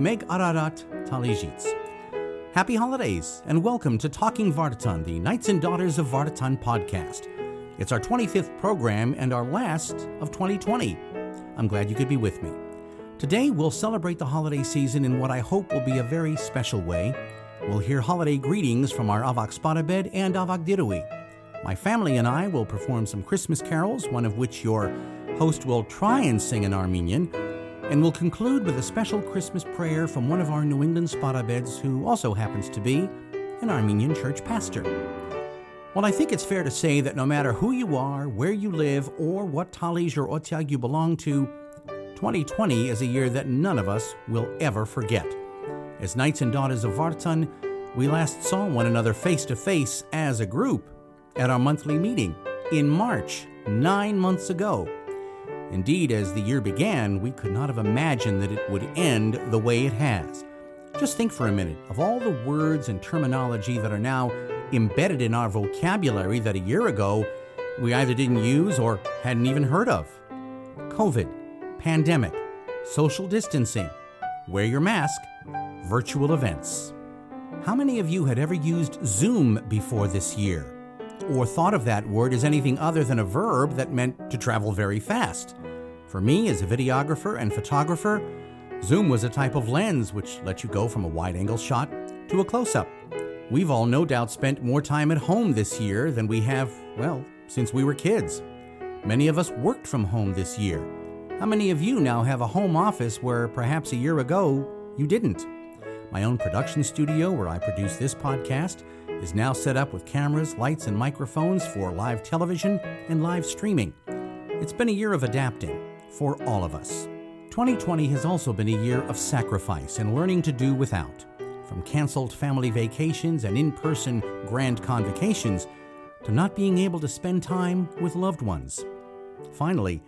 Meg ararat talijits. Happy holidays, and welcome to Talking Vartan, the Knights and Daughters of Vartan podcast. It's our 25th program and our last of 2020. I'm glad you could be with me. Today, we'll celebrate the holiday season in what I hope will be a very special way. We'll hear holiday greetings from our Avak Spadabed and Avak Dirui. My family and I will perform some Christmas carols, one of which your host will try and sing in Armenian, and we'll conclude with a special Christmas prayer from one of our New England Spadabeds who also happens to be an Armenian church pastor. Well, I think it's fair to say that no matter who you are, where you live, or what Talij or Otyag you belong to, 2020 is a year that none of us will ever forget. As Knights and Daughters of Vartan, we last saw one another face to face as a group at our monthly meeting in March, nine months ago. Indeed, as the year began, we could not have imagined that it would end the way it has. Just think for a minute of all the words and terminology that are now embedded in our vocabulary that a year ago we either didn't use or hadn't even heard of COVID, pandemic, social distancing, wear your mask, virtual events. How many of you had ever used Zoom before this year? Or thought of that word as anything other than a verb that meant to travel very fast. For me, as a videographer and photographer, zoom was a type of lens which let you go from a wide angle shot to a close up. We've all no doubt spent more time at home this year than we have, well, since we were kids. Many of us worked from home this year. How many of you now have a home office where perhaps a year ago you didn't? My own production studio where I produce this podcast is now set up with cameras, lights, and microphones for live television and live streaming. It's been a year of adapting for all of us. 2020 has also been a year of sacrifice and learning to do without. From canceled family vacations and in person grand convocations to not being able to spend time with loved ones. Finally,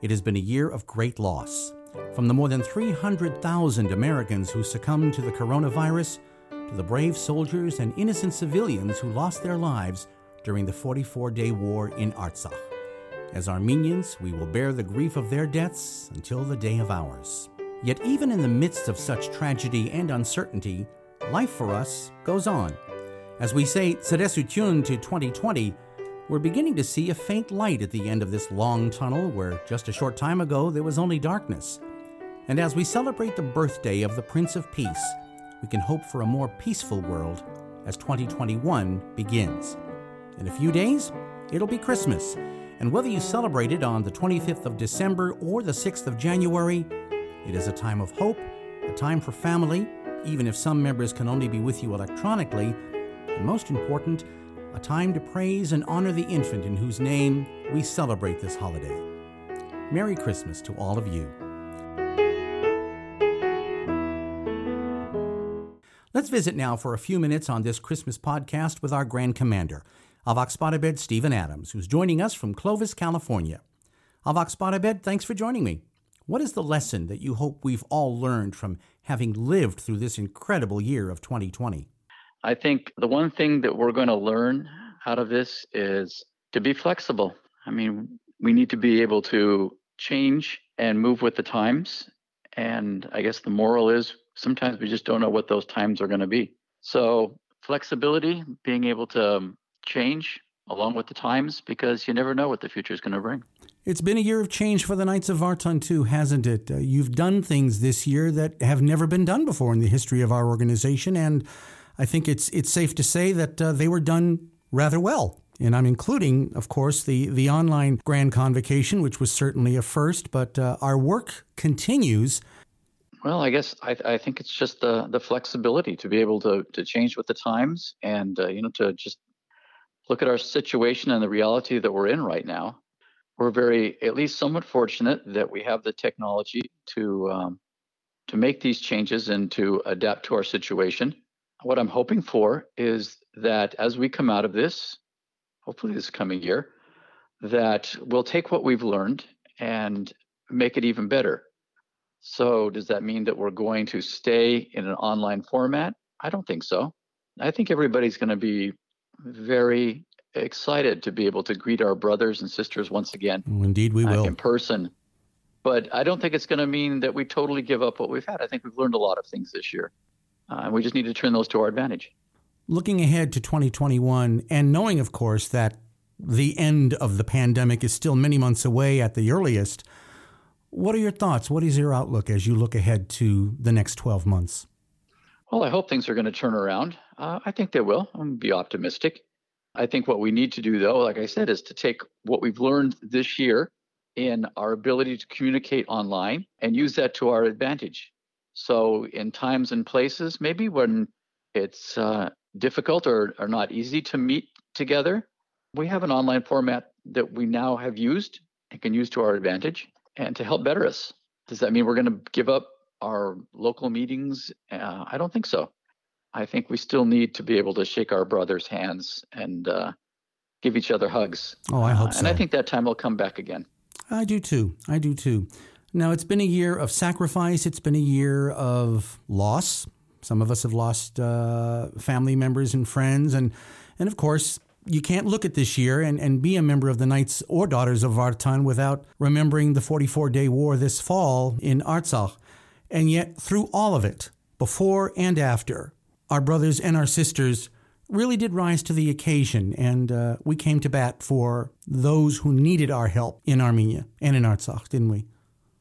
it has been a year of great loss. From the more than 300,000 Americans who succumbed to the coronavirus to the brave soldiers and innocent civilians who lost their lives during the 44 day war in Artsakh. As Armenians, we will bear the grief of their deaths until the day of ours. Yet, even in the midst of such tragedy and uncertainty, life for us goes on. As we say Tseresutun to 2020, we're beginning to see a faint light at the end of this long tunnel where just a short time ago there was only darkness. And as we celebrate the birthday of the Prince of Peace, we can hope for a more peaceful world as 2021 begins. In a few days, it'll be Christmas, and whether you celebrate it on the 25th of December or the 6th of January, it is a time of hope, a time for family, even if some members can only be with you electronically, and most important, a time to praise and honor the infant in whose name we celebrate this holiday. Merry Christmas to all of you. Let's visit now for a few minutes on this Christmas podcast with our Grand Commander, Avak Spadabed Stephen Adams, who's joining us from Clovis, California. Avak Spadabed, thanks for joining me. What is the lesson that you hope we've all learned from having lived through this incredible year of 2020? I think the one thing that we're going to learn out of this is to be flexible. I mean, we need to be able to change and move with the times. And I guess the moral is sometimes we just don't know what those times are going to be. So, flexibility, being able to um, change along with the times because you never know what the future is going to bring. It's been a year of change for the Knights of Vartan, too, hasn't it? Uh, you've done things this year that have never been done before in the history of our organization, and I think it's it's safe to say that uh, they were done rather well. And I'm including, of course, the, the online Grand Convocation, which was certainly a first, but uh, our work continues well, I guess I, I think it's just the the flexibility to be able to to change with the times, and uh, you know to just look at our situation and the reality that we're in right now. We're very, at least, somewhat fortunate that we have the technology to um, to make these changes and to adapt to our situation. What I'm hoping for is that as we come out of this, hopefully this coming year, that we'll take what we've learned and make it even better. So, does that mean that we're going to stay in an online format? I don't think so. I think everybody's going to be very excited to be able to greet our brothers and sisters once again. Indeed, we will. Uh, in person. But I don't think it's going to mean that we totally give up what we've had. I think we've learned a lot of things this year. Uh, and we just need to turn those to our advantage. Looking ahead to 2021, and knowing, of course, that the end of the pandemic is still many months away at the earliest, what are your thoughts? What is your outlook as you look ahead to the next 12 months? Well, I hope things are going to turn around. Uh, I think they will. I'm going to be optimistic. I think what we need to do, though, like I said, is to take what we've learned this year in our ability to communicate online and use that to our advantage. So, in times and places, maybe when it's uh, difficult or, or not easy to meet together, we have an online format that we now have used and can use to our advantage and to help better us. Does that mean we're going to give up our local meetings? Uh, I don't think so. I think we still need to be able to shake our brothers' hands and uh, give each other hugs. Oh, I hope uh, so. And I think that time will come back again. I do too. I do too. Now, it's been a year of sacrifice, it's been a year of loss. Some of us have lost uh, family members and friends. And, and of course, you can't look at this year and, and be a member of the Knights or Daughters of Vartan without remembering the 44 day war this fall in Artsakh. And yet, through all of it, before and after, our brothers and our sisters really did rise to the occasion, and uh, we came to bat for those who needed our help in Armenia and in Artsakh, didn't we?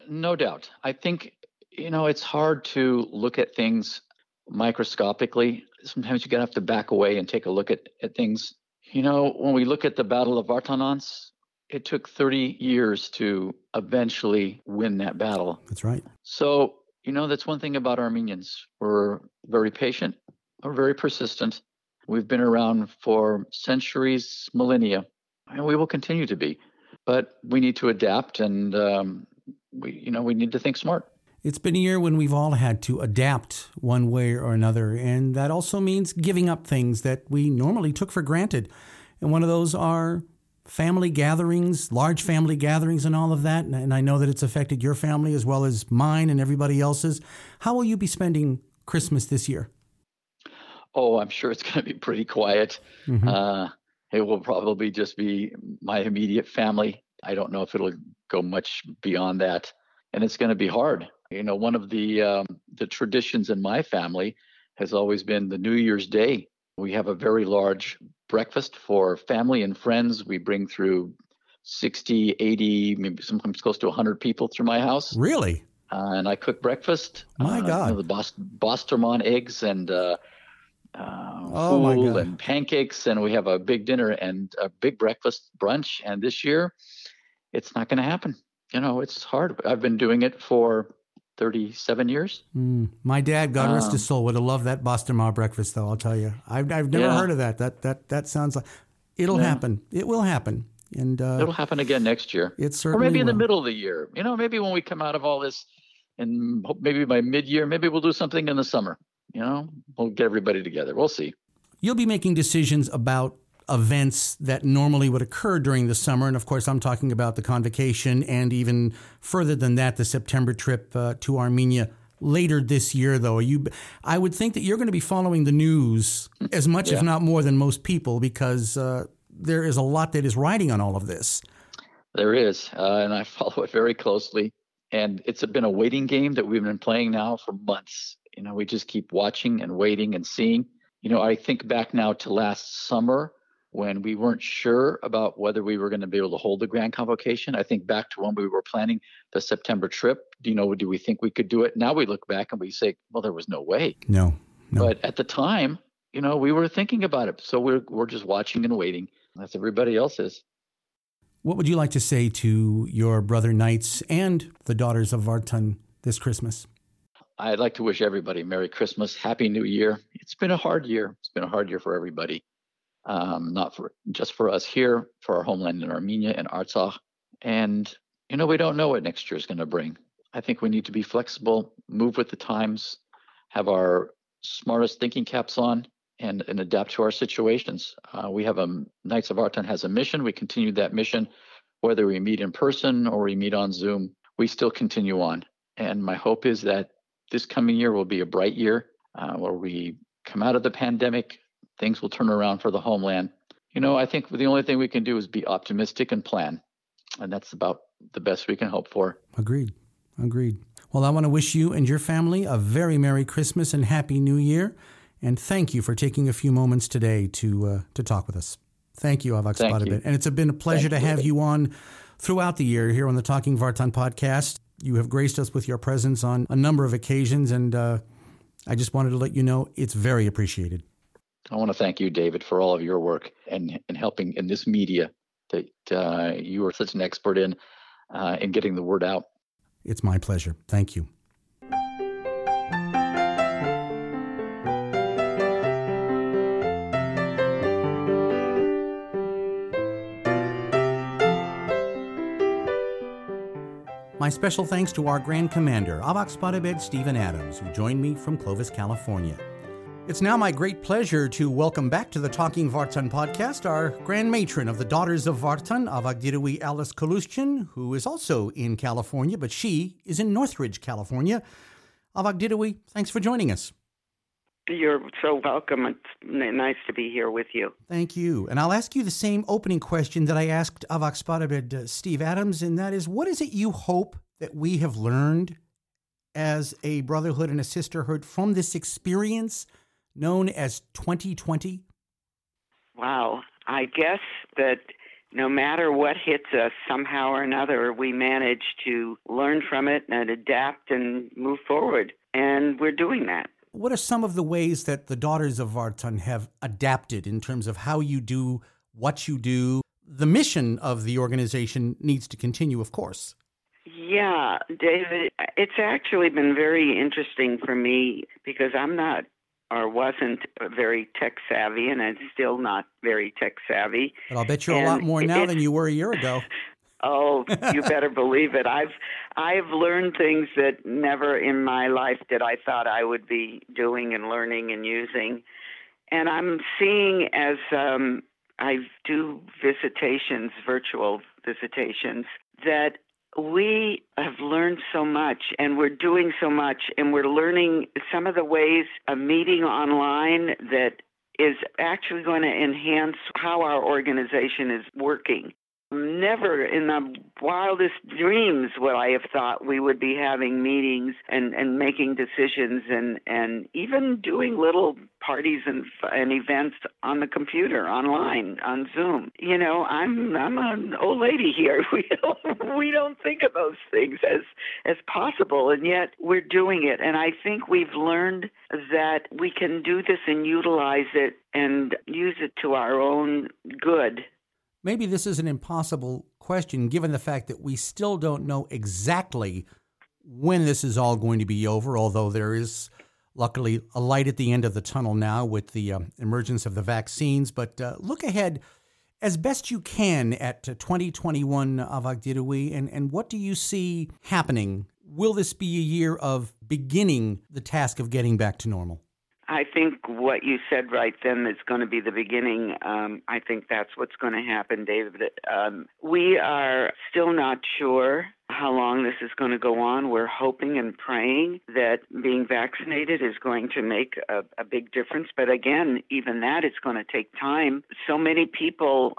No doubt. I think, you know, it's hard to look at things microscopically. Sometimes you're going to have to back away and take a look at, at things. You know, when we look at the Battle of Vartanants, it took 30 years to eventually win that battle. That's right. So, you know, that's one thing about Armenians. We're very patient, we're very persistent. We've been around for centuries, millennia, and we will continue to be. But we need to adapt, and um, we, you know, we need to think smart. It's been a year when we've all had to adapt one way or another, and that also means giving up things that we normally took for granted. And one of those are family gatherings, large family gatherings, and all of that. And I know that it's affected your family as well as mine and everybody else's. How will you be spending Christmas this year? Oh, I'm sure it's going to be pretty quiet. Mm-hmm. Uh, it will probably just be my immediate family. I don't know if it'll go much beyond that, and it's going to be hard. You know, one of the um, the traditions in my family has always been the New Year's Day. We have a very large breakfast for family and friends. We bring through 60, 80, maybe sometimes close to 100 people through my house. Really? Uh, and I cook breakfast. My uh, God. You know, the Bos- Bosterman eggs and uh, uh, oh my God. and pancakes, and we have a big dinner and a big breakfast brunch. And this year, it's not going to happen. You know, it's hard. I've been doing it for 37 years. Mm. My dad, God rest his soul, would have loved that basterma breakfast, though. I'll tell you, I've, I've never Yeah. heard of that. That that that sounds like it'll Yeah. happen. It will happen, and uh, It'll happen again next year. it Or certainly maybe in the middle of the year. You know, maybe when we come out of all this and maybe by mid year, maybe we'll do something in the summer. You know, we'll get everybody together. We'll see. You'll be making decisions about events that normally would occur during the summer, and of course, I'm talking about the convocation, and even further than that, the September trip uh, to Armenia. Later this year, though, you, I would think that you're going to be following the news as much, if not more, than most people, because uh, there is a lot that is riding on all of this. There is, uh, and I follow it very closely. And it's been a waiting game that we've been playing now for months. You know, we just keep watching and waiting and seeing. You know, I think back now to last summer when we weren't sure about whether we were going to be able to hold the grand convocation. I think back to when we were planning the September trip. Do you know, do we think we could do it? Now we look back and we say, well, there was no way. No, no. But at the time, you know, we were thinking about it. So we're we're just watching and waiting. As everybody else is. What would you like to say to your brother knights and the daughters of Vartan this Christmas? I'd like to wish everybody Merry Christmas, Happy New Year. It's been a hard year. It's been a hard year for everybody, um, not for just for us here, for our homeland in Armenia and Artsakh. And you know, we don't know what next year is going to bring. I think we need to be flexible, move with the times, have our smartest thinking caps on, and and adapt to our situations. Uh, we have a Knights of Vartan has a mission. We continue that mission, whether we meet in person or we meet on Zoom. We still continue on. And my hope is that this coming year will be a bright year uh, where we come out of the pandemic. Things will turn around for the homeland. You know, I think the only thing we can do is be optimistic and plan. And that's about the best we can hope for. Agreed. Agreed. Well, I want to wish you and your family a very Merry Christmas and Happy New Year. And thank you for taking a few moments today to uh, to talk with us. Thank you, Avak Spadabed. And it's been a pleasure thank to have you on throughout the year here on the Talking Vartan podcast. You have graced us with your presence on a number of occasions, and uh, I just wanted to let you know it's very appreciated. I want to thank you, David, for all of your work and, and helping in this media that uh, you are such an expert in uh, in getting the word out. It's my pleasure. Thank you. My special thanks to our Grand Commander, Avak Spadabed Stephen Adams, who joined me from Clovis, California. It's now my great pleasure to welcome back to the Talking Vartan podcast our Grand Matron of the Daughters of Vartan, Avagdirui Alice Kalustian, who is also in California, but she is in Northridge, California. Avagdirui, thanks for joining us. You're so welcome. It's nice to be here with you. Thank you. And I'll ask you the same opening question that I asked Avak Spadabed uh, Steve Adams, and that is what is it you hope that we have learned as a brotherhood and a sisterhood from this experience – known as 2020? Wow. I guess that no matter what hits us, somehow or another, we manage to learn from it and adapt and move forward. And we're doing that. What are some of the ways that the Daughters of Vartan have adapted in terms of how you do what you do? The mission of the organization needs to continue, of course. Yeah, David, it's actually been very interesting for me because I'm not or wasn't very tech savvy, and I'm still not very tech savvy. But I'll bet you're and a lot more now than you were a year ago. oh, you better believe it. I've I've learned things that never in my life did I thought I would be doing and learning and using, and I'm seeing as um, I do visitations, virtual visitations, that we have learned so much and we're doing so much and we're learning some of the ways of meeting online that is actually going to enhance how our organization is working. Never in the wildest dreams would I have thought we would be having meetings and, and making decisions and, and even doing little parties and, and events on the computer, online, on Zoom. You know, I'm I'm an old lady here. We don't we don't think of those things as as possible, and yet we're doing it. And I think we've learned that we can do this and utilize it and use it to our own good maybe this is an impossible question given the fact that we still don't know exactly when this is all going to be over, although there is luckily a light at the end of the tunnel now with the uh, emergence of the vaccines. But uh, look ahead as best you can at 2021 Avagdirui, and, and what do you see happening? Will this be a year of beginning the task of getting back to normal? I think what you said right then is going to be the beginning. Um, I think that's what's going to happen, David. Um, we are still not sure how long this is going to go on. We're hoping and praying that being vaccinated is going to make a, a big difference. But again, even that is going to take time. So many people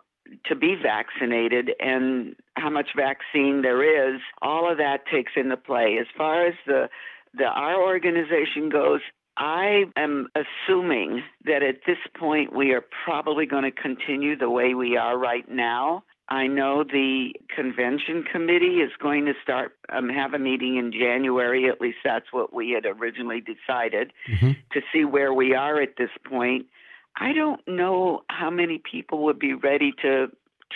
to be vaccinated and how much vaccine there is, all of that takes into play. As far as the the our organization goes, I am assuming that at this point we are probably going to continue the way we are right now. I know the convention committee is going to start um, have a meeting in January. At least that's what we had originally decided mm-hmm. to see where we are at this point. I don't know how many people would be ready to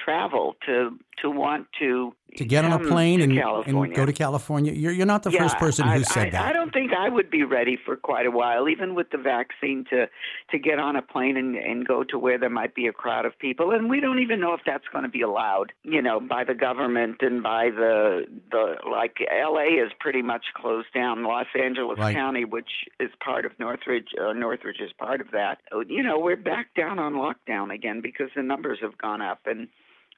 travel to to want to to get on a plane and, and, go to California. You're you're not the yeah, first person who I, said I, that. I don't think I would be ready for quite a while, even with the vaccine, to to get on a plane and, and go to where there might be a crowd of people. And we don't even know if that's going to be allowed, you know, by the government and by the the like. L.A. is pretty much closed down. Los Angeles right. County, which is part of Northridge, uh, Northridge is part of that. You know, we're back down on lockdown again because the numbers have gone up and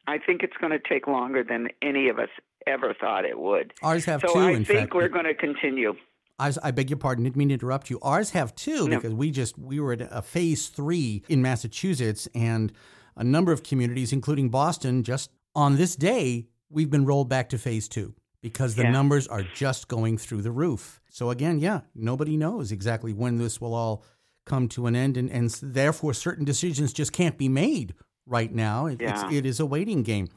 I think it's going to take longer than any of us ever thought it would. Ours have so two. I in think fact. we're going to continue. I beg your pardon, didn't mean to interrupt you. Ours have two no. because we just we were at a phase three in Massachusetts, and a number of communities, including Boston, just on this day, we've been rolled back to phase two because the Yeah. numbers are just going through the roof. So again, yeah, nobody knows exactly when this will all come to an end, and, and therefore certain decisions just can't be made right now. It, it's, it is a waiting game.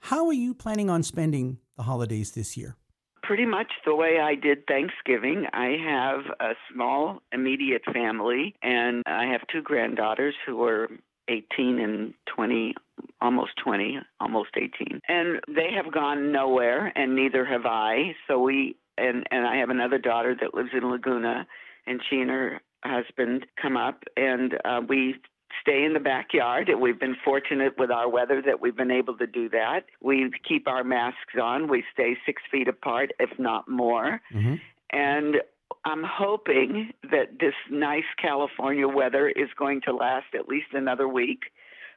How are you planning on spending the holidays this year? Pretty much the way I did Thanksgiving. I have a small immediate family, and I have two granddaughters who are 18 and 20, almost 20, almost 18. And they have gone nowhere, and neither have I. So we, and, and I have another daughter that lives in Laguna, and she and her husband come up, and uh, we stay in the backyard. We've been fortunate with our weather that we've been able to do that. We keep our masks on. We stay six feet apart, if not more. Mm-hmm. And I'm hoping that this nice California weather is going to last at least another week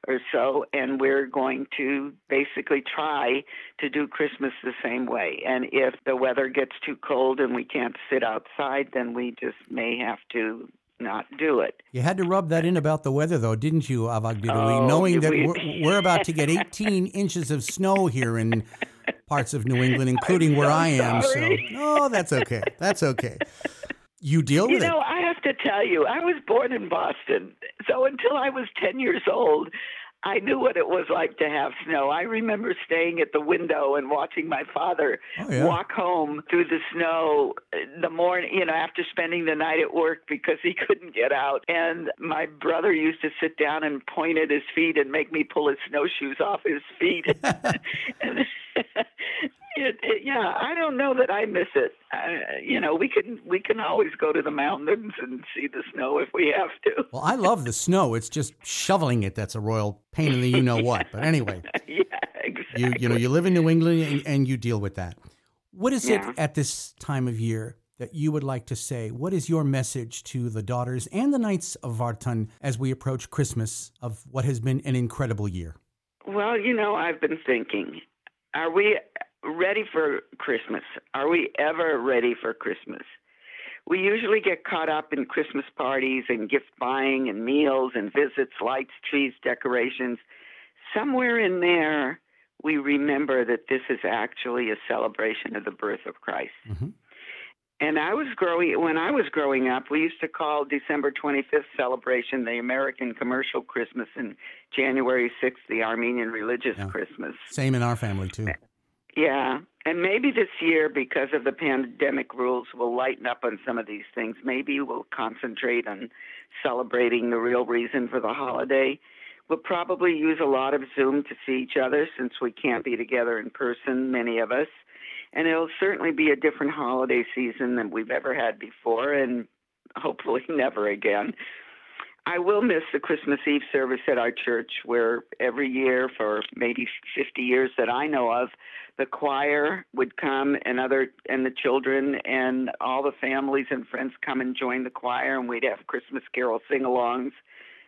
or so, and we're going to basically try to do Christmas the same way. And if the weather gets too cold and we can't sit outside, then we just may have to not do it. You had to rub that in about the weather, though, didn't you, Avag Oh, Knowing that we- we're, we're about to get 18 inches of snow here in parts of New England, including where so I am. sorry. So, oh, that's okay. That's okay. You deal You with know, it. You know, I have to tell you, I was born in Boston. So until I was 10 years old, I knew what it was like to have snow. I remember staying at the window and watching my father Oh, yeah. walk home through the snow uh, the morning, you know, after spending the night at work because he couldn't get out. And my brother used to sit down and point at his feet and make me pull his snowshoes off his feet. and, it, it, yeah, I don't know that I miss it. Uh, you know, we can we can always go to the mountains and see the snow if we have to. Well, I love the snow. It's just shoveling it that's a royal pain in the you know what. But anyway, yeah, exactly. you you know you live in New England and, and you deal with that. What is Yeah. it at this time of year that you would like to say? What is your message to the daughters and the knights of Vartan as we approach Christmas of what has been an incredible year? Well, you know, I've been thinking, are we ready for Christmas? Are we ever ready for Christmas? We usually get caught up in Christmas parties and gift buying and meals and visits, lights, trees, decorations. Somewhere in there, we remember that this is actually a celebration of the birth of Christ. Mhm. And I was growing when I was growing up, we used to call December 25th celebration the American commercial Christmas and January 6th the Armenian religious Yeah. Christmas. Same in our family too. Yeah. And maybe this year, because of the pandemic rules, we'll lighten up on some of these things. Maybe we'll concentrate on celebrating the real reason for the holiday. We'll probably use a lot of Zoom to see each other since we can't be together in person, many of us. And it'll certainly be a different holiday season than we've ever had before, and hopefully never again. I will miss the Christmas Eve service at our church, where every year for maybe 50 years that I know of, the choir would come and other and the children and all the families and friends come and join the choir, and we'd have Christmas carol sing-alongs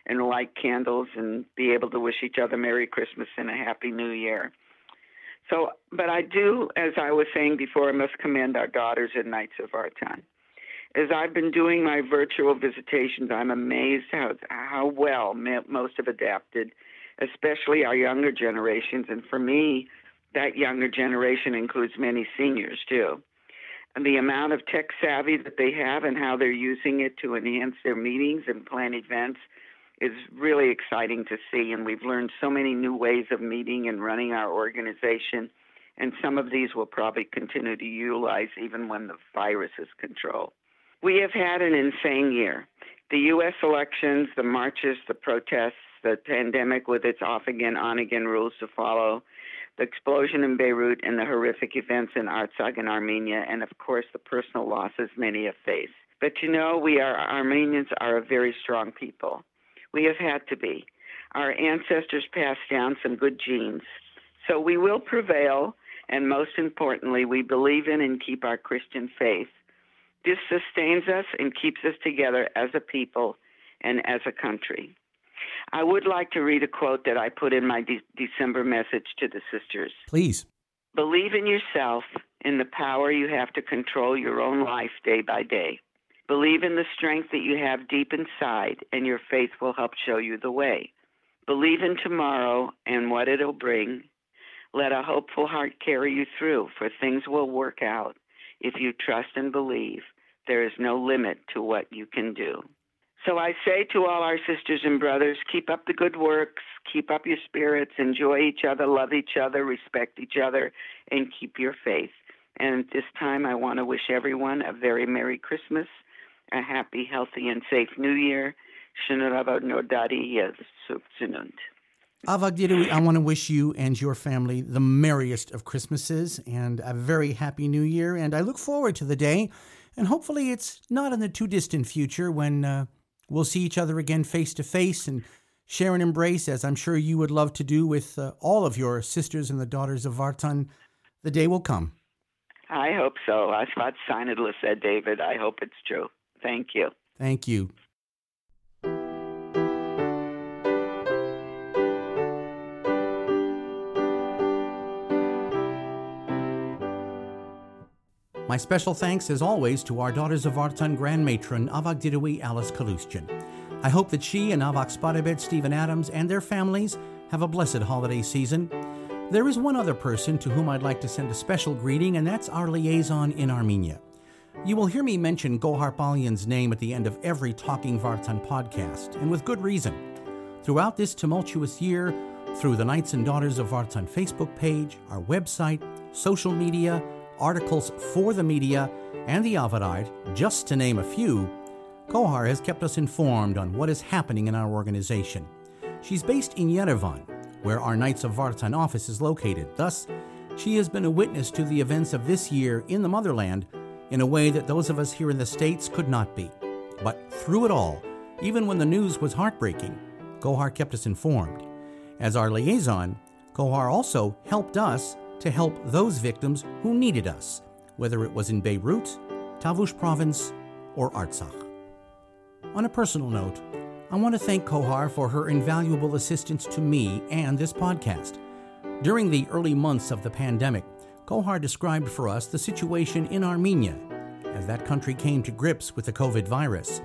and light candles and be able to wish each other Merry Christmas and a Happy New Year. So, but I do, as I was saying before, I must commend our daughters and Knights of Vartan as I've been doing my virtual visitations, I'm amazed how how well most have adapted, especially our younger generations. And for me, that younger generation includes many seniors too. And the amount of tech savvy that they have and how they're using it to enhance their meetings and plan events is really exciting to see. And we've learned so many new ways of meeting and running our organization. And some of these we'll probably continue to utilize even when the virus is controlled. We have had an insane year. The U.S. elections, the marches, the protests, the pandemic with its off again, on again rules to follow, the explosion in Beirut, and the horrific events in Artsakh in Armenia, and of course the personal losses many have faced. But you know, we are Armenians are a very strong people. We have had to be. Our ancestors passed down some good genes. So we will prevail, and most importantly, we believe in and keep our Christian faith. This sustains us and keeps us together as a people and as a country. I would like to read a quote that I put in my de- December message to the sisters. Please. Believe in yourself, in the power you have to control your own life day by day. Believe in the strength that you have deep inside, and your faith will help show you the way. Believe in tomorrow and what it'll bring. Let a hopeful heart carry you through, for things will work out. If you trust and believe, there is no limit to what you can do. So I say to all our sisters and brothers keep up the good works, keep up your spirits, enjoy each other, love each other, respect each other, and keep your faith. And at this time, I want to wish everyone a very Merry Christmas, a happy, healthy, and safe New Year. Avagdirui, I want to wish you and your family the merriest of Christmases and a very happy New Year. And I look forward to the day, and hopefully it's not in the too distant future when uh, we'll see each other again face to face and share an embrace, as I'm sure you would love to do with uh, all of your sisters and the daughters of Vartan. The day will come. I hope so. Asvat Sinadla said, David. I hope it's true. Thank you. Thank you. My special thanks, as always, to our Daughters of Vartan Grand Matron, Avak Dirui Alice Kalustian. I hope that she and Avak Spadabed Stephen Adams and their families have a blessed holiday season. There is one other person to whom I'd like to send a special greeting, and that's our liaison in Armenia. You will hear me mention Gohar Balyan's name at the end of every Talking Vartan podcast, and with good reason. Throughout this tumultuous year, through the Knights and Daughters of Vartan Facebook page, our website, social media, articles for the media, and the Avarite, just to name a few, Kohar has kept us informed on what is happening in our organization. She's based in Yerevan, where our Knights of Vartan office is located. Thus, she has been a witness to the events of this year in the motherland in a way that those of us here in the States could not be. But through it all, even when the news was heartbreaking, Gohar kept us informed. As our liaison, Gohar also helped us to help those victims who needed us, whether it was in Beirut, Tavush province, or Artsakh. On a personal note, I want to thank Kohar for her invaluable assistance to me and this podcast. During the early months of the pandemic, Kohar described for us the situation in Armenia as that country came to grips with the COVID virus.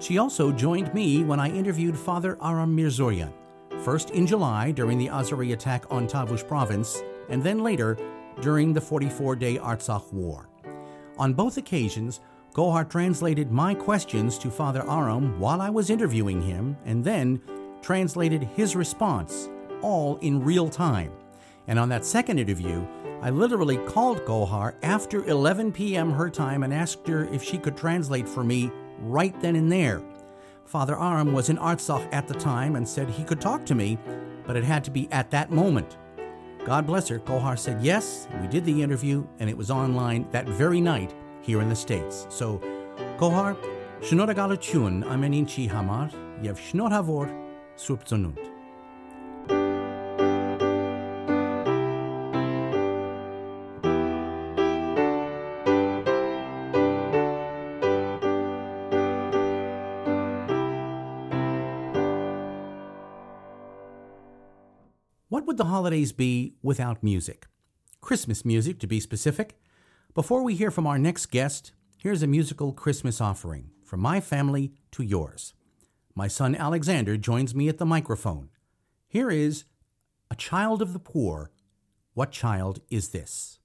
She also joined me when I interviewed Father Aram Mirzoyan, first in July during the Azeri attack on Tavush province, and then later during the 44 day Artsakh War. On both occasions, Gohar translated my questions to Father Aram while I was interviewing him, and then translated his response, all in real time. And on that second interview, I literally called Gohar after 11 p.m. her time and asked her if she could translate for me right then and there. Father Aram was in Artsakh at the time and said he could talk to me, but it had to be at that moment. God bless her, Kohar said yes. We did the interview, and it was online that very night here in the States. So, Kohar, shnor galachun ameninchi hamar, yev shnor havor. Holidays be without music? Christmas music, to be specific. Before we hear from our next guest, here's a musical Christmas offering from my family to yours. My son Alexander joins me at the microphone. Here is A Child of the Poor. What child is this?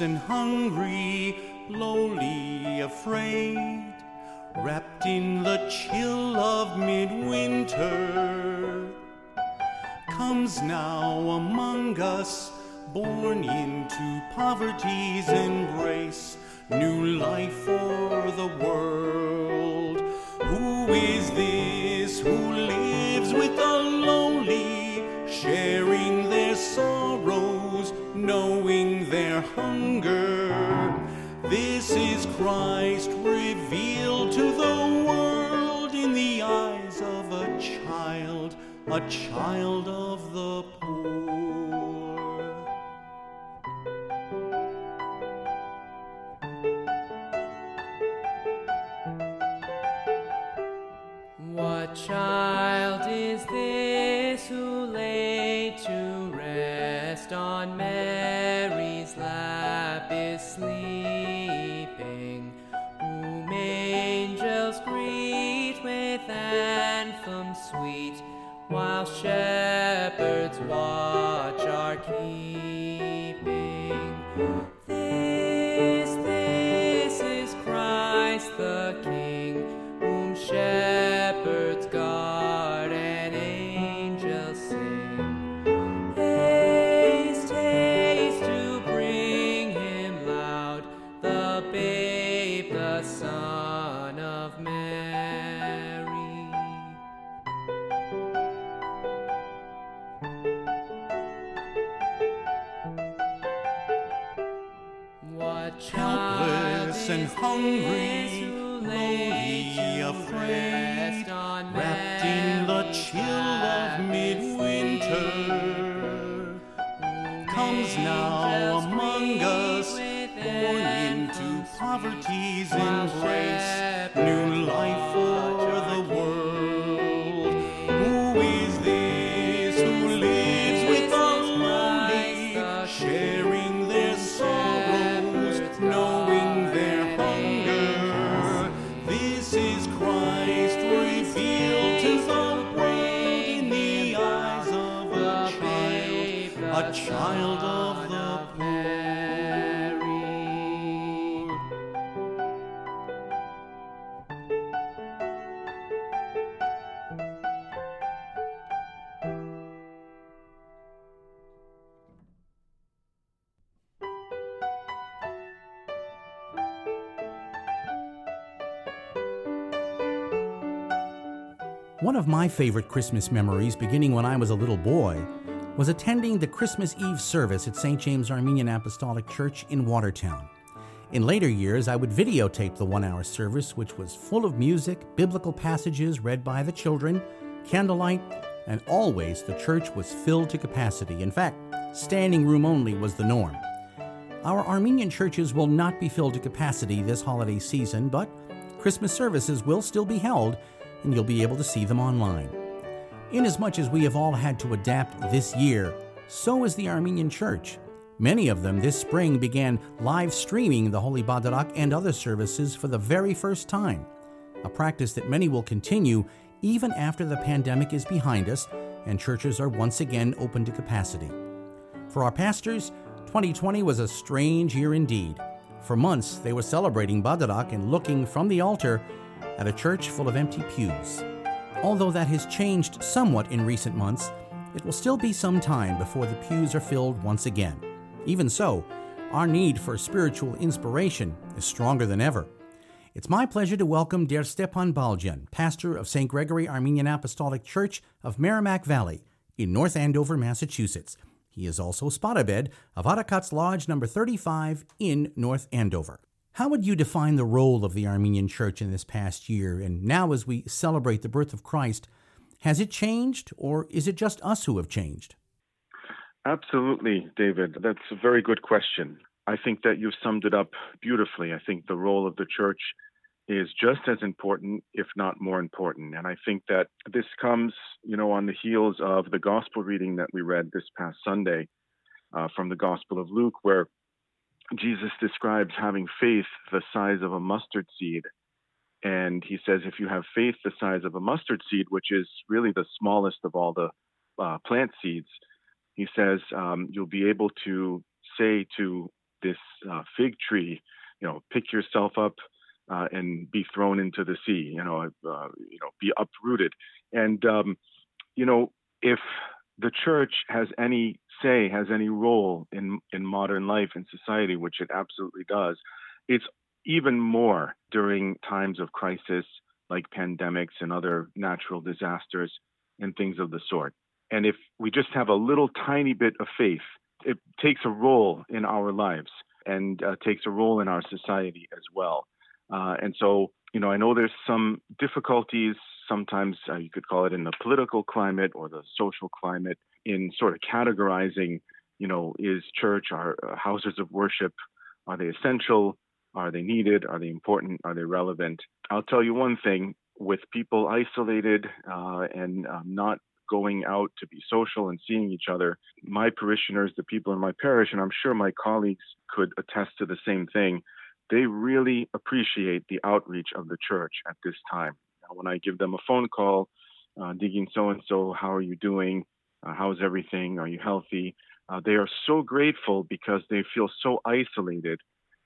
And hungry, lowly, afraid, wrapped in the chill of midwinter, comes now among us, born into poverty's embrace, new life for the world. Who is this who Christ revealed to the world in the eyes of a child, a child of the poor. What child is this who lay to rest on? on anthems sweet, while shepherds watch our keeping. This, this is Christ the and hungry, this who lay lowly, to afraid, wrapped in the chill of midwinter, comes now among us, born into poverty's embrace, favorite Christmas memories, beginning when I was a little boy, was attending the Christmas Eve service at St. James Armenian Apostolic Church in Watertown. In later years, I would videotape the one hour service, which was full of music, biblical passages read by the children, candlelight, and always the church was filled to capacity. In fact, standing room only was the norm. Our Armenian churches will not be filled to capacity this holiday season, but Christmas services will still be held, and you'll be able to see them online. Inasmuch as we have all had to adapt this year, so is the Armenian Church. Many of them this spring began live streaming the Holy Badarak and other services for the very first time, a practice that many will continue even after the pandemic is behind us and churches are once again open to capacity. For our pastors, 2020 was a strange year indeed. For months, they were celebrating Badarak and looking from the altar at a church full of empty pews. Although that has changed somewhat in recent months, it will still be some time before the pews are filled once again. Even so, our need for spiritual inspiration is stronger than ever. It's my pleasure to welcome Der Stepan Baljan, pastor of St. Gregory Armenian Apostolic Church of Merrimack Valley in North Andover, Massachusetts. He is also Spadabed of Aragats Lodge number 35 in North Andover. How would you define the role of the Armenian Church in this past year and now as we celebrate the birth of Christ? Has it changed or is it just us who have changed? Absolutely, David. That's a very good question. I think that you've summed it up beautifully. I think the role of the church is just as important, if not more important. And I think that this comes, you know, on the heels of the gospel reading that we read this past Sunday uh, from the Gospel of Luke, where Jesus describes having faith the size of a mustard seed. And he says, if you have faith the size of a mustard seed, which is really the smallest of all the uh, plant seeds, he says um, you'll be able to say to this uh, fig tree, you know, pick yourself up uh, and be thrown into the sea, you know, uh, you know, be uprooted. And um, you know, if the church has any say, has any role in in modern life and society, which it absolutely does, it's even more during times of crisis like pandemics and other natural disasters and things of the sort. And if we just have a little tiny bit of faith, it takes a role in our lives and uh, takes a role in our society as well. Uh, and so, you know, I know there's some difficulties, sometimes uh, you could call it in the political climate or the social climate, in sort of categorizing, you know, is church, are uh, houses of worship, are they essential? Are they needed? Are they important? Are they relevant? I'll tell you one thing with people isolated uh, and um, not going out to be social and seeing each other. My parishioners, the people in my parish, and I'm sure my colleagues could attest to the same thing, they really appreciate the outreach of the church at this time. When I give them a phone call, uh, digging so and so, how are you doing? Uh, how's everything? Are you healthy? Uh, they are so grateful because they feel so isolated.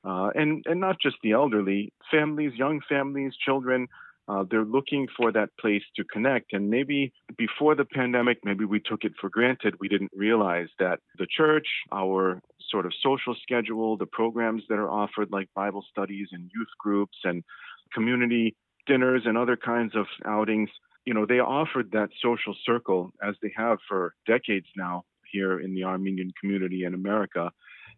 Uh, and, and not just the elderly, families, young families, children, uh, they're looking for that place to connect. And maybe before the pandemic, maybe we took it for granted. We didn't realize that the church, our sort of social schedule, the programs that are offered, like Bible studies and youth groups and community dinners and other kinds of outings, you know, they offered that social circle as they have for decades now here in the Armenian community in America.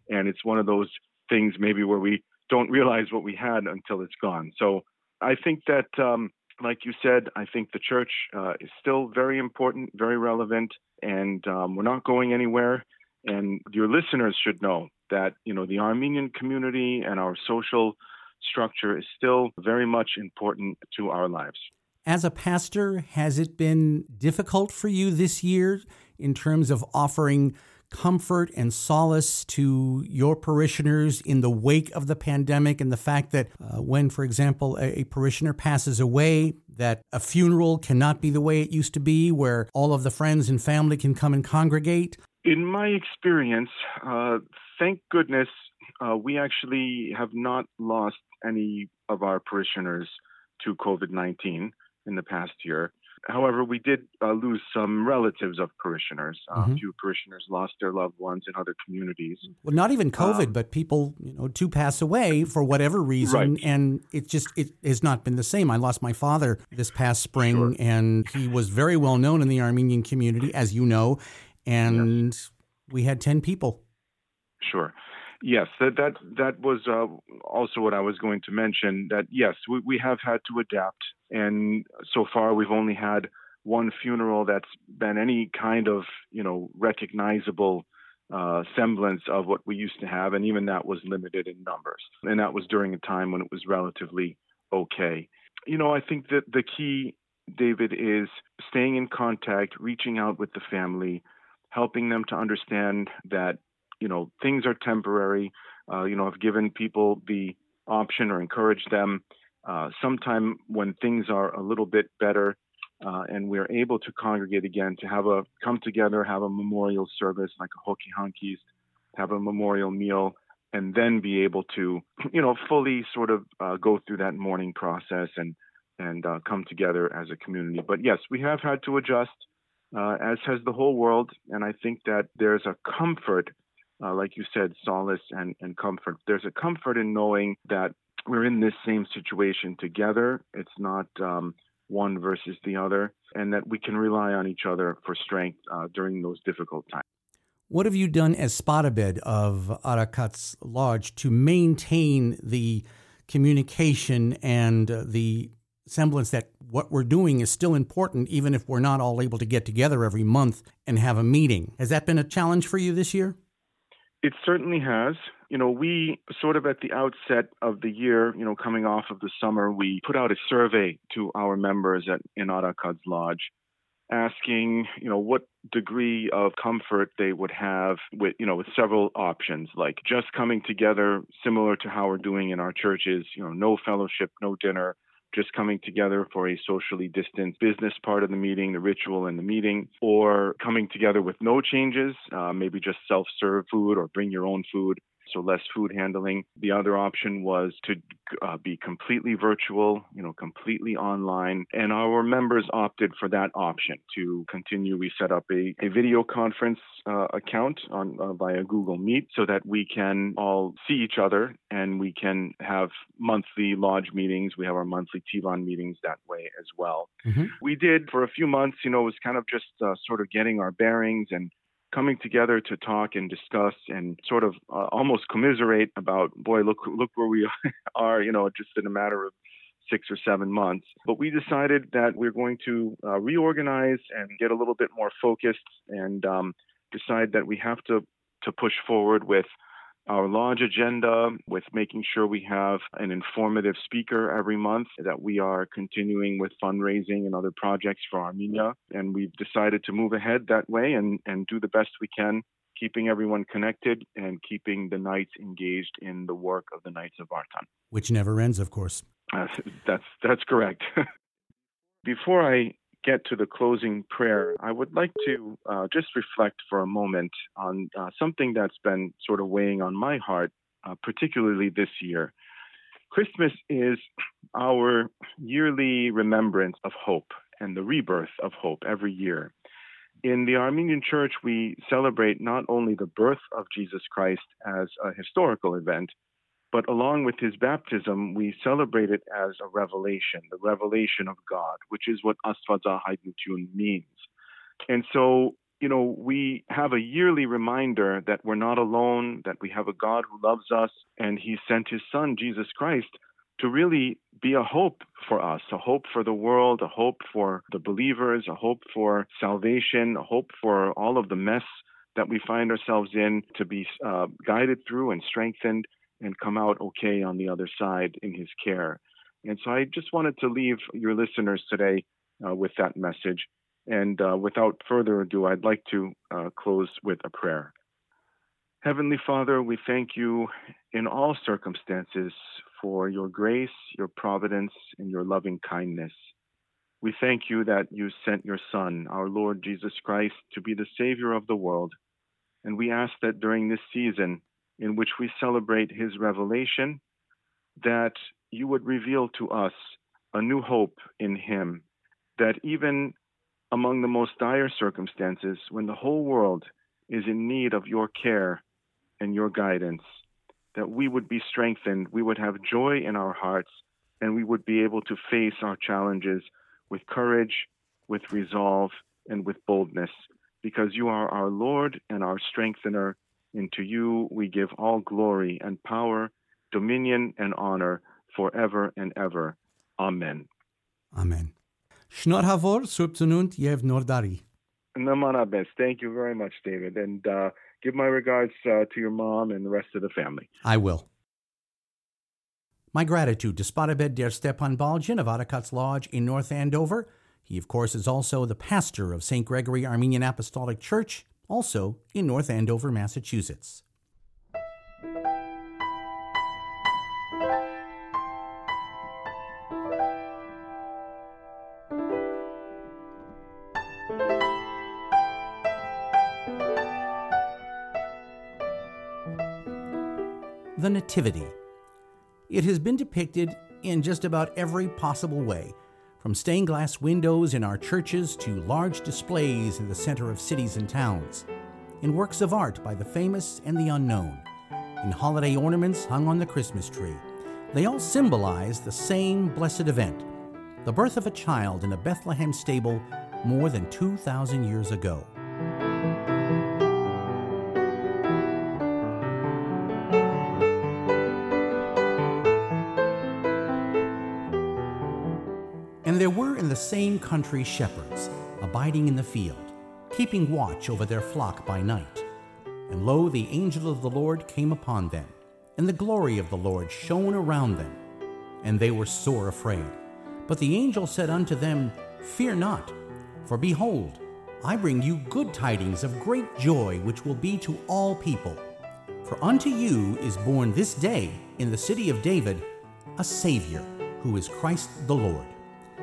And it's one of those things maybe where we don't realize what we had until it's gone. So I think that, um, like you said, I think the church uh, is still very important, very relevant, and um, we're not going anywhere. And your listeners should know that you know the Armenian community and our social structure is still very much important to our lives. As a pastor, has it been difficult for you this year in terms of offering comfort and solace to your parishioners in the wake of the pandemic and the fact that uh, when, for example, a, a, parishioner passes away, that a funeral cannot be the way it used to be, where all of the friends and family can come and congregate? In my experience, uh, thank goodness, uh, we actually have not lost any of our parishioners to COVID 19 in the past year. However, we did uh, lose some relatives of parishioners. Uh, mm-hmm. A few parishioners lost their loved ones in other communities. Well, not even COVID, um, but people, you know, to pass away for whatever reason, right. and it just it has not been the same. I lost my father this past spring, sure. and he was very well known in the Armenian community, as you know, and yes. we had ten people. Sure. Yes, that that that was uh, also what I was going to mention. That yes, we, we have had to adapt, and so far we've only had one funeral that's been any kind of you know recognizable uh, semblance of what we used to have, and even that was limited in numbers, and that was during a time when it was relatively okay. You know, I think that the key, David, is staying in contact, reaching out with the family, helping them to understand that you know things are temporary. Uh, you know, I've given people the option or encouraged them uh, sometime when things are a little bit better uh, and we're able to congregate again to have a come together, have a memorial service like a hoki hankis, have a memorial meal, and then be able to, you know, fully sort of uh, go through that mourning process and and uh, come together as a community. But yes, we have had to adjust, uh, as has the whole world, and I think that there's a comfort uh, like you said, solace and, and comfort. There's a comfort in knowing that we're in this same situation together. It's not um, one versus the other, and that we can rely on each other for strength uh, during those difficult times. What have you done as Spadabed of Aragats Lodge to maintain the communication and uh, the semblance that what we're doing is still important, even if we're not all able to get together every month and have a meeting? Has that been a challenge for you this year? It certainly has. You know, we sort of at the outset of the year, you know, coming off of the summer, we put out a survey to our members at in Aragats Lodge asking, you know, what degree of comfort they would have with, you know, with several options, like just coming together, similar to how we're doing in our churches, you know, no fellowship, no dinner, just coming together for a socially distanced business part of the meeting, the ritual in the meeting, or coming together with no changes, uh, maybe just self serve food or bring your own food so less food handling. The other option was to uh, be completely virtual, you know, completely online. And our members opted for that option to continue. We set up a, a video conference uh, account on uh, via Google Meet so that we can all see each other and we can have monthly lodge meetings. We have our monthly Tivan meetings that way as well. Mm-hmm. We did for a few months, you know, it was kind of just uh, sort of getting our bearings and coming together to talk and discuss and sort of uh, almost commiserate about, boy, look look where we are, you know, just in a matter of six or seven months. But we decided that we're going to uh, reorganize and get a little bit more focused and um, decide that we have to to push forward with our lodge agenda with making sure we have an informative speaker every month, that we are continuing with fundraising and other projects for Armenia. And we've decided to move ahead that way and, and do the best we can, keeping everyone connected and keeping the Knights engaged in the work of the Knights of Vartan. Which never ends, of course. Uh, that's, that's correct. Before I get to the closing prayer, I would like to uh, just reflect for a moment on uh, something that's been sort of weighing on my heart, uh, particularly this year. Christmas is our yearly remembrance of hope and the rebirth of hope every year. In the Armenian Church, we celebrate not only the birth of Jesus Christ as a historical event, but along with his baptism, we celebrate it as a revelation, the revelation of God, which is what Astvaza Haidnutun means. And so, you know, we have a yearly reminder that we're not alone, that we have a God who loves us, and he sent his son, Jesus Christ, to really be a hope for us, a hope for the world, a hope for the believers, a hope for salvation, a hope for all of the mess that we find ourselves in to be uh, guided through and strengthened and come out okay on the other side in his care. And so I just wanted to leave your listeners today uh, with that message. And uh, without further ado, I'd like to uh, close with a prayer. Heavenly Father, we thank you in all circumstances for your grace, your providence, and your loving kindness. We thank you that you sent your Son, our Lord Jesus Christ, to be the Savior of the world. And we ask that during this season, in which we celebrate his revelation, that you would reveal to us a new hope in him, that even among the most dire circumstances, when the whole world is in need of your care and your guidance, that we would be strengthened, we would have joy in our hearts, and we would be able to face our challenges with courage, with resolve, and with boldness, because you are our Lord and our strengthener and to you we give all glory and power, dominion and honor forever and ever. Amen. Amen. Shnor Havor, Subtununt Yev Nordari. Namanabes. Thank you very much, David. And uh, give my regards uh, to your mom and the rest of the family. I will. My gratitude to Spadabed der Stepan Baljian of Aragats Lodge in North Andover. He, of course, is also the pastor of St. Gregory Armenian Apostolic Church also in North Andover, Massachusetts. The Nativity. It has been depicted in just about every possible way from stained glass windows in our churches to large displays in the center of cities and towns, in works of art by the famous and the unknown, in holiday ornaments hung on the Christmas tree. They all symbolize the same blessed event the birth of a child in a Bethlehem stable more than 2,000 years ago. Same country shepherds, abiding in the field, keeping watch over their flock by night. And lo, the angel of the Lord came upon them, and the glory of the Lord shone around them, and they were sore afraid. But the angel said unto them, Fear not, for behold, I bring you good tidings of great joy, which will be to all people. For unto you is born this day in the city of David a Savior, who is Christ the Lord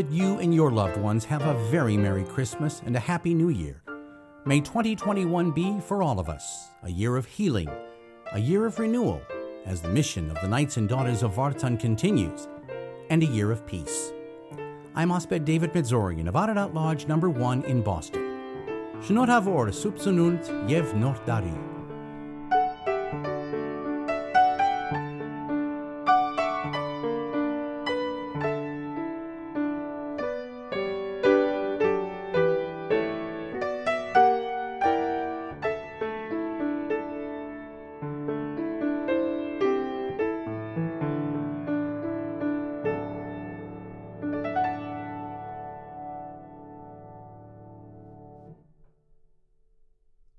That you and your loved ones have a very Merry Christmas and a Happy New Year. May 2021 be, for all of us, a year of healing, a year of renewal, as the mission of the Knights and Daughters of Vartan continues, and a year of peace. I'm Osped David Medzorian of Ararat Lodge number 1 in Boston. Shnot Havor Supsununt Yev Not Dari.